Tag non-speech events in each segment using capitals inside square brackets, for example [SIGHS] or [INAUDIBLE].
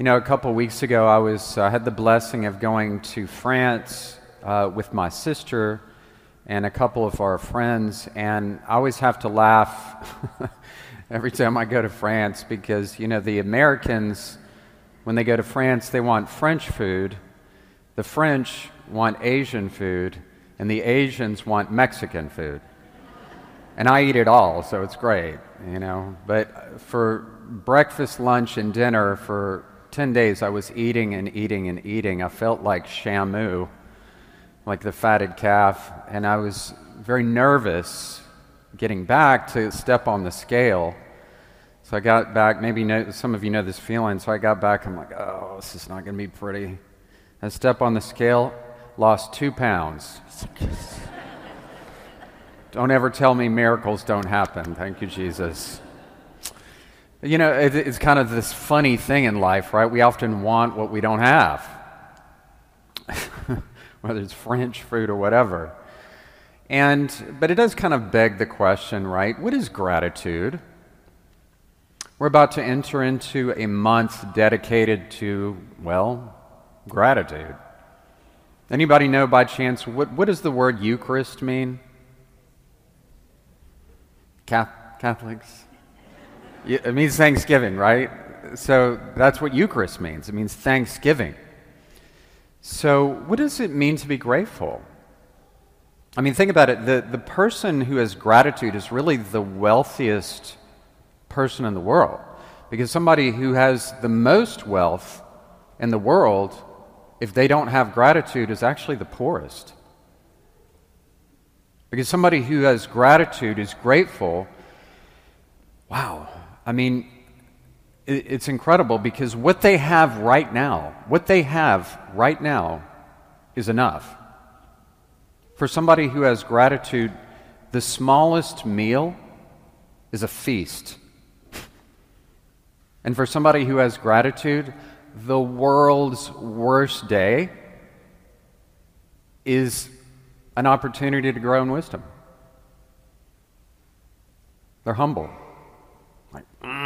You know, a couple weeks ago, I was I had the blessing of going to France uh, with my sister and a couple of our friends, and I always have to laugh [LAUGHS] every time I go to France because you know the Americans, when they go to France, they want French food, the French want Asian food, and the Asians want Mexican food. And I eat it all, so it's great, you know. But for breakfast, lunch, and dinner for 10 days, I was eating and eating and eating. I felt like Shamu, like the fatted calf, and I was very nervous getting back to step on the scale. So I got back, maybe know, some of you know this feeling. So I got back, I'm like, oh, this is not going to be pretty. I step on the scale, lost two pounds. [LAUGHS] don't ever tell me miracles don't happen. Thank you, Jesus. You know, it's kind of this funny thing in life, right? We often want what we don't have, [LAUGHS] whether it's French food or whatever. And, but it does kind of beg the question, right? What is gratitude? We're about to enter into a month dedicated to, well, gratitude. Anybody know by chance what, what does the word Eucharist mean? Catholics? It means Thanksgiving, right? So that's what Eucharist means. It means Thanksgiving. So, what does it mean to be grateful? I mean, think about it. The, the person who has gratitude is really the wealthiest person in the world. Because somebody who has the most wealth in the world, if they don't have gratitude, is actually the poorest. Because somebody who has gratitude is grateful. Wow, I mean, it's incredible because what they have right now, what they have right now is enough. For somebody who has gratitude, the smallest meal is a feast. [LAUGHS] And for somebody who has gratitude, the world's worst day is an opportunity to grow in wisdom. They're humble.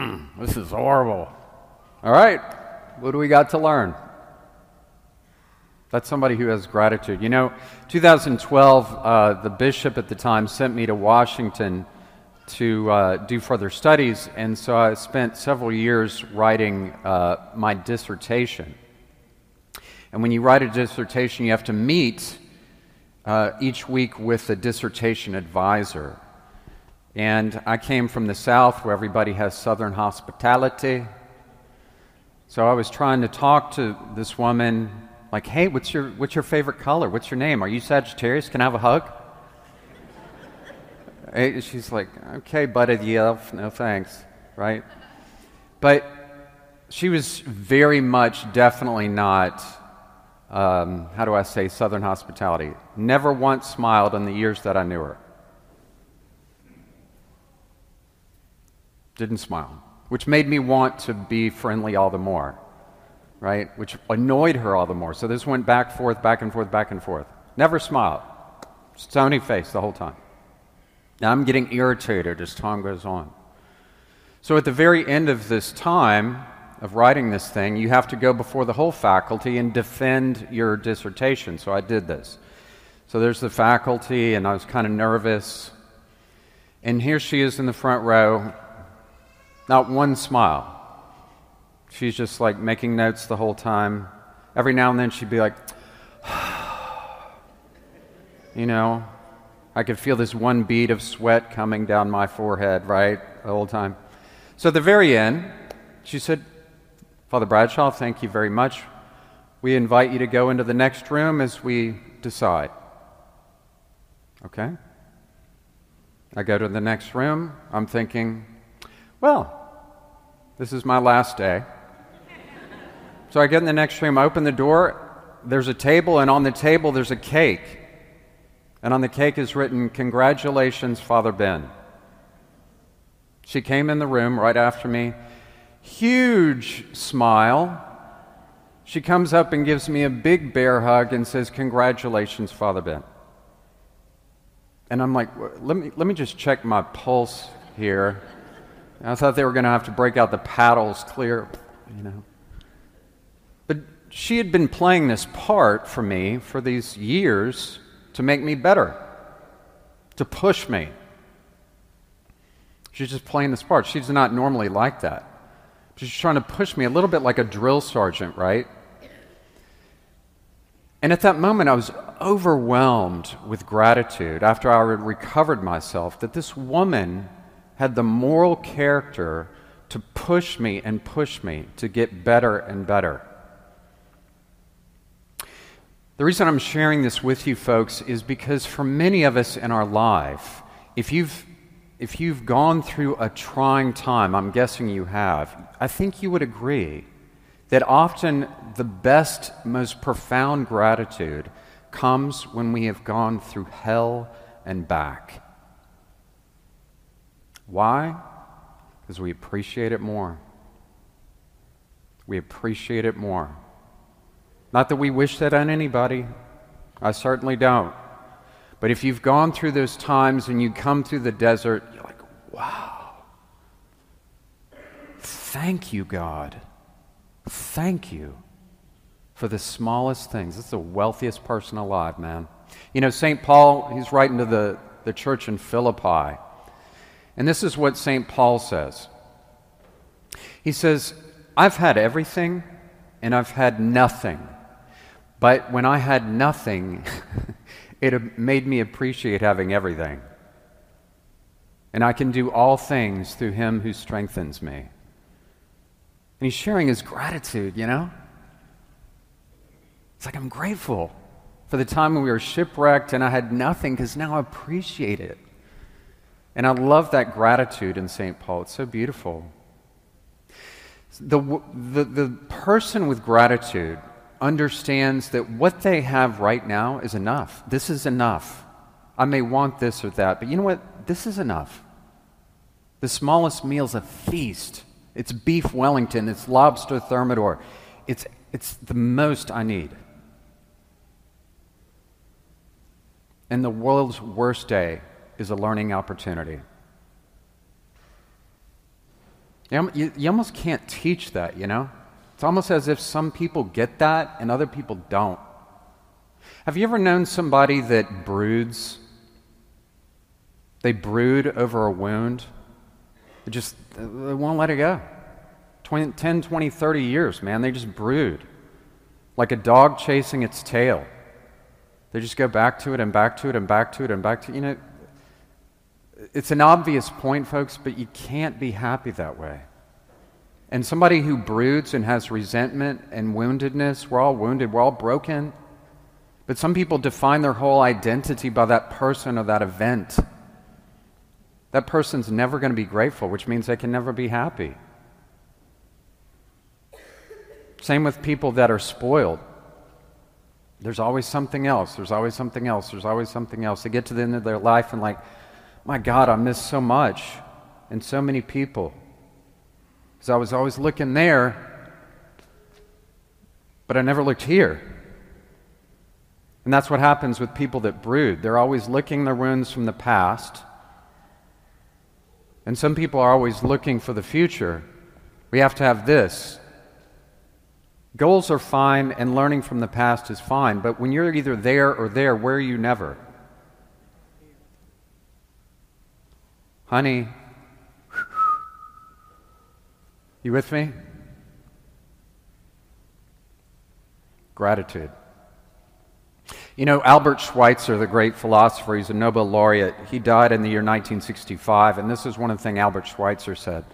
[CLEARS THROAT] This is horrible. All right, what do we got to learn? That's somebody who has gratitude. You know, 2012, uh, the bishop at the time sent me to Washington to uh, do further studies, and so I spent several years writing uh, my dissertation. And when you write a dissertation, you have to meet uh, each week with a dissertation advisor. And I came from the South where everybody has Southern hospitality. So I was trying to talk to this woman, like, hey, what's your, what's your favorite color? What's your name? Are you Sagittarius? Can I have a hug? hey, [LAUGHS] she's like, okay, buddy, yeah, no thanks, right? But she was very much definitely not, um, how do I say, Southern hospitality. Never once smiled in the years that I knew her. Didn't smile, which made me want to be friendly all the more, right? Which annoyed her all the more. So this went back, forth, back and forth, back and forth. Never smiled. Stony face the whole time. Now I'm getting irritated as time goes on. So at the very end of this time of writing this thing, you have to go before the whole faculty and defend your dissertation. So I did this. So there's the faculty, and I was kind of nervous. And here she is in the front row, not one smile. She's just like making notes the whole time. Every now and then she'd be like, [SIGHS] you know, I could feel this one bead of sweat coming down my forehead, right, the whole time. So at the very end, she said, Father Bradshaw, thank you very much. We invite you to go into the next room as we decide. Okay? I go to the next room. I'm thinking, well, this is my last day. So I get in the next room, I open the door, there's a table, and on the table there's a cake. And on the cake is written, Congratulations, Father Ben. She came in the room right after me, huge smile. She comes up and gives me a big bear hug and says, Congratulations, Father Ben. And I'm like, let me, let me just check my pulse here. I thought they were going to have to break out the paddles clear, you know. But she had been playing this part for me for these years to make me better, to push me. She's just playing this part. She's not normally like that. She's trying to push me a little bit like a drill sergeant, right? And at that moment, I was overwhelmed with gratitude after I had recovered myself that this woman had the moral character to push me and push me to get better and better. The reason I'm sharing this with you folks is because for many of us in our life, if you've if you've gone through a trying time, I'm guessing you have, I think you would agree that often the best, most profound gratitude comes when we have gone through hell and back. Why? Because we appreciate it more. We appreciate it more. Not that we wish that on anybody, I certainly don't. But if you've gone through those times and you come through the desert, you're like, wow. Thank you, God. Thank you for the smallest things. This is the wealthiest person alive, man. You know, St. Paul, he's writing to the, the church in Philippi. And this is what St. Paul says He says, I've had everything and I've had nothing. But when I had nothing, [LAUGHS] it made me appreciate having everything. And I can do all things through him who strengthens me. And he's sharing his gratitude, you know? It's like I'm grateful for the time when we were shipwrecked and I had nothing because now I appreciate it. And I love that gratitude in St. Paul. It's so beautiful. The, the, the person with gratitude understands that what they have right now is enough. This is enough. I may want this or that, but you know what? This is enough. The smallest meal is a feast. It's beef Wellington, it's lobster thermidor. It's, it's the most I need. And the world's worst day is a learning opportunity. You, you, almost can't teach that, you know? It's almost as if some people get that and other people don't. Have you ever known somebody that broods? They brood over a wound. They just they won't let it go. 20, 10, 20, 30 years, man. They just brood. Like a dog chasing its tail. They just go back to it and back to it and back to it and back to it. You know, it's an obvious point, folks, but you can't be happy that way. And somebody who broods and has resentment and woundedness, we're all wounded, we're all broken. But some people define their whole identity by that person or that event. That person's never going to be grateful, which means they can never be happy. Same with people that are spoiled. There's always something else. There's always something else. There's always something else. They get to the end of their life and, like, my God, I miss so much and so many people. Because I was always looking there, but I never looked here. And that's what happens with people that brood. They're always licking their wounds from the past. And some people are always looking for the future. We have to have this. Goals are fine, and learning from the past is fine, but when you're either there or there, where are you never? Honey, you with me? Gratitude. You know, Albert Schweitzer, the great philosopher, he's a Nobel laureate. He died in the year 1965, and this is one of the things Albert Schweitzer said.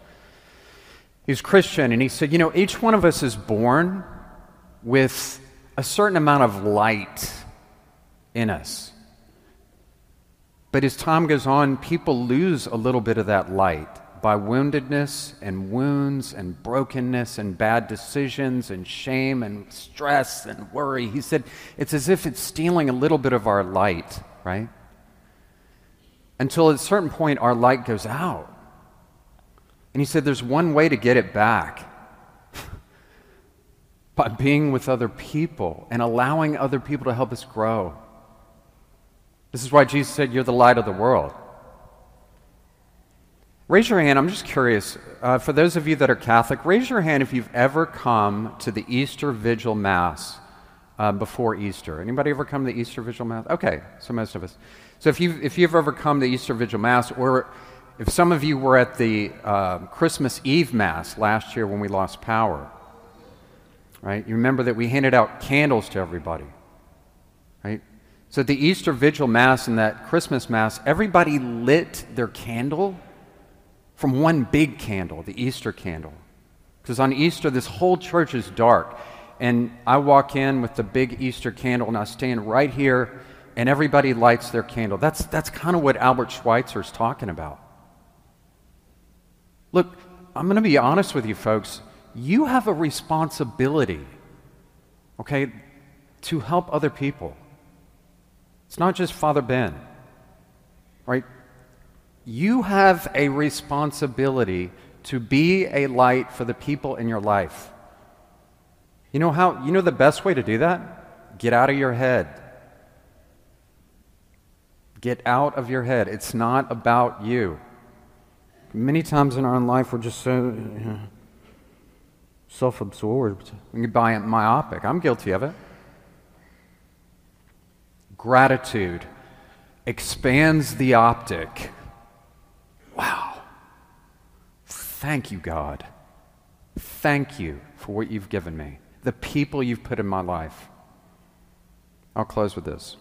He's Christian, and he said, You know, each one of us is born with a certain amount of light in us. But as time goes on, people lose a little bit of that light by woundedness and wounds and brokenness and bad decisions and shame and stress and worry. He said it's as if it's stealing a little bit of our light, right? Until at a certain point, our light goes out. And he said there's one way to get it back [LAUGHS] by being with other people and allowing other people to help us grow. This is why Jesus said, You're the light of the world. Raise your hand. I'm just curious. Uh, for those of you that are Catholic, raise your hand if you've ever come to the Easter Vigil Mass uh, before Easter. Anybody ever come to the Easter Vigil Mass? Okay, so most of us. So if you've, if you've ever come to the Easter Vigil Mass, or if some of you were at the uh, Christmas Eve Mass last year when we lost power, right? You remember that we handed out candles to everybody, right? So at the Easter Vigil Mass and that Christmas Mass, everybody lit their candle from one big candle, the Easter candle. Because on Easter, this whole church is dark. And I walk in with the big Easter candle, and I stand right here, and everybody lights their candle. That's, that's kind of what Albert Schweitzer is talking about. Look, I'm going to be honest with you, folks. You have a responsibility, okay, to help other people. It's not just Father Ben, right? you have a responsibility to be a light for the people in your life. You know how you know the best way to do that? Get out of your head. Get out of your head. It's not about you. Many times in our own life, we're just so you know, self absorbed. We get myopic. I'm guilty of it. Gratitude expands the optic Wow. Thank you, God. Thank you for what you've given me, the people you've put in my life. I'll close with this.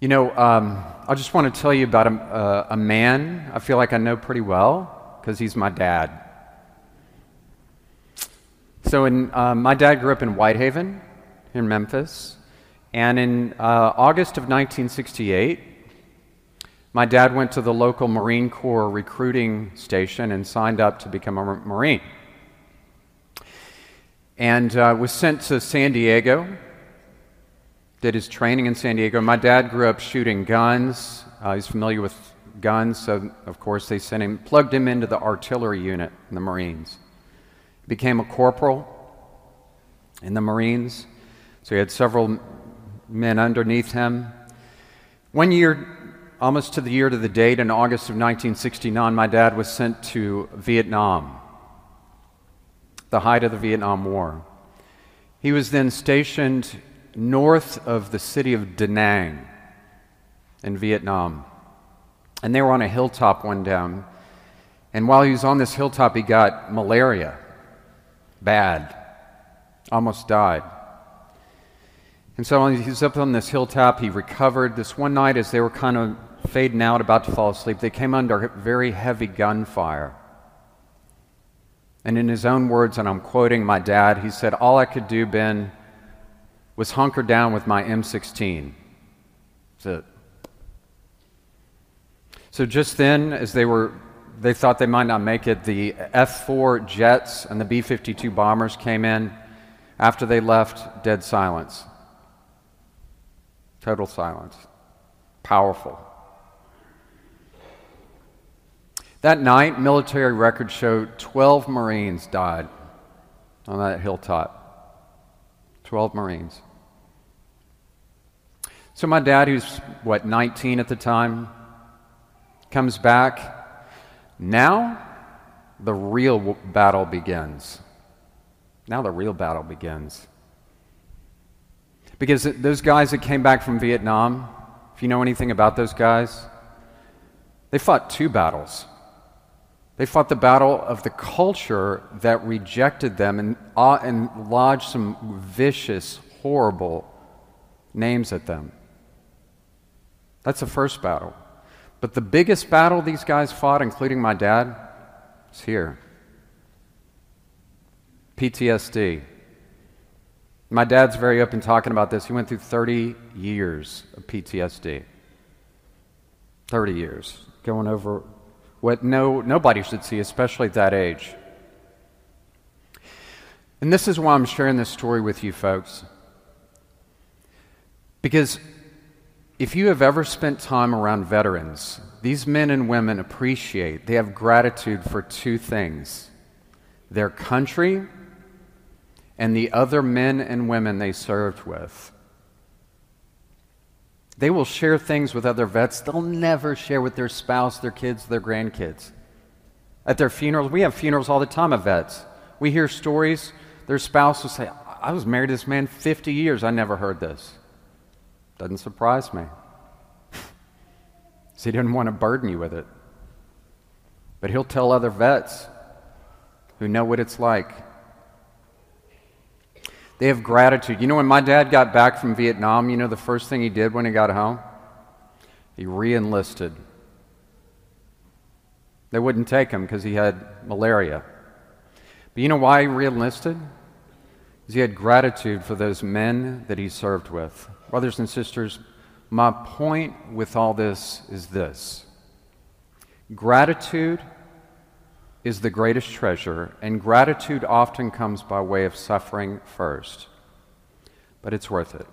You know, um, I just want to tell you about a, uh, a man I feel like I know pretty well because he's my dad. So, in, uh, my dad grew up in Whitehaven, in Memphis, and in uh, August of 1968, my dad went to the local Marine Corps recruiting station and signed up to become a Marine. And uh, was sent to San Diego, did his training in San Diego. My dad grew up shooting guns. Uh, he's familiar with guns, so of course they sent him, plugged him into the artillery unit in the Marines. Became a corporal in the Marines, so he had several men underneath him. One year, almost to the year to the date, in August of 1969, my dad was sent to Vietnam, the height of the Vietnam War. He was then stationed north of the city of Da Nang in Vietnam. And they were on a hilltop one down. And while he was on this hilltop, he got malaria. Bad. Almost died. And so he was up on this hilltop. He recovered. This one night, as they were kind of fading out, about to fall asleep, they came under very heavy gunfire. And in his own words, and I'm quoting my dad, he said, All I could do, Ben, was hunker down with my M16. That's it. So just then, as they were, they thought they might not make it, the F 4 jets and the B 52 bombers came in. After they left, dead silence. Total silence. Powerful. That night, military records show 12 Marines died on that hilltop. 12 Marines. So my dad, who's, what, 19 at the time, comes back. Now, the real battle begins. Now, the real battle begins. Because those guys that came back from Vietnam, if you know anything about those guys, they fought two battles. They fought the battle of the culture that rejected them and, uh, and lodged some vicious, horrible names at them. That's the first battle. But the biggest battle these guys fought, including my dad, is here PTSD. My dad's very open talking about this. He went through 30 years of PTSD. 30 years, going over what no, nobody should see, especially at that age. And this is why I'm sharing this story with you folks. Because if you have ever spent time around veterans, these men and women appreciate, they have gratitude for two things their country and the other men and women they served with. They will share things with other vets they'll never share with their spouse, their kids, their grandkids. At their funerals, we have funerals all the time of vets. We hear stories, their spouse will say, I was married to this man 50 years, I never heard this. Doesn't surprise me. [LAUGHS] so he didn't want to burden you with it. But he'll tell other vets who know what it's like. They have gratitude. You know, when my dad got back from Vietnam, you know the first thing he did when he got home? He re enlisted. They wouldn't take him because he had malaria. But you know why he re enlisted? Because he had gratitude for those men that he served with. Brothers and sisters, my point with all this is this gratitude is the greatest treasure, and gratitude often comes by way of suffering first. But it's worth it.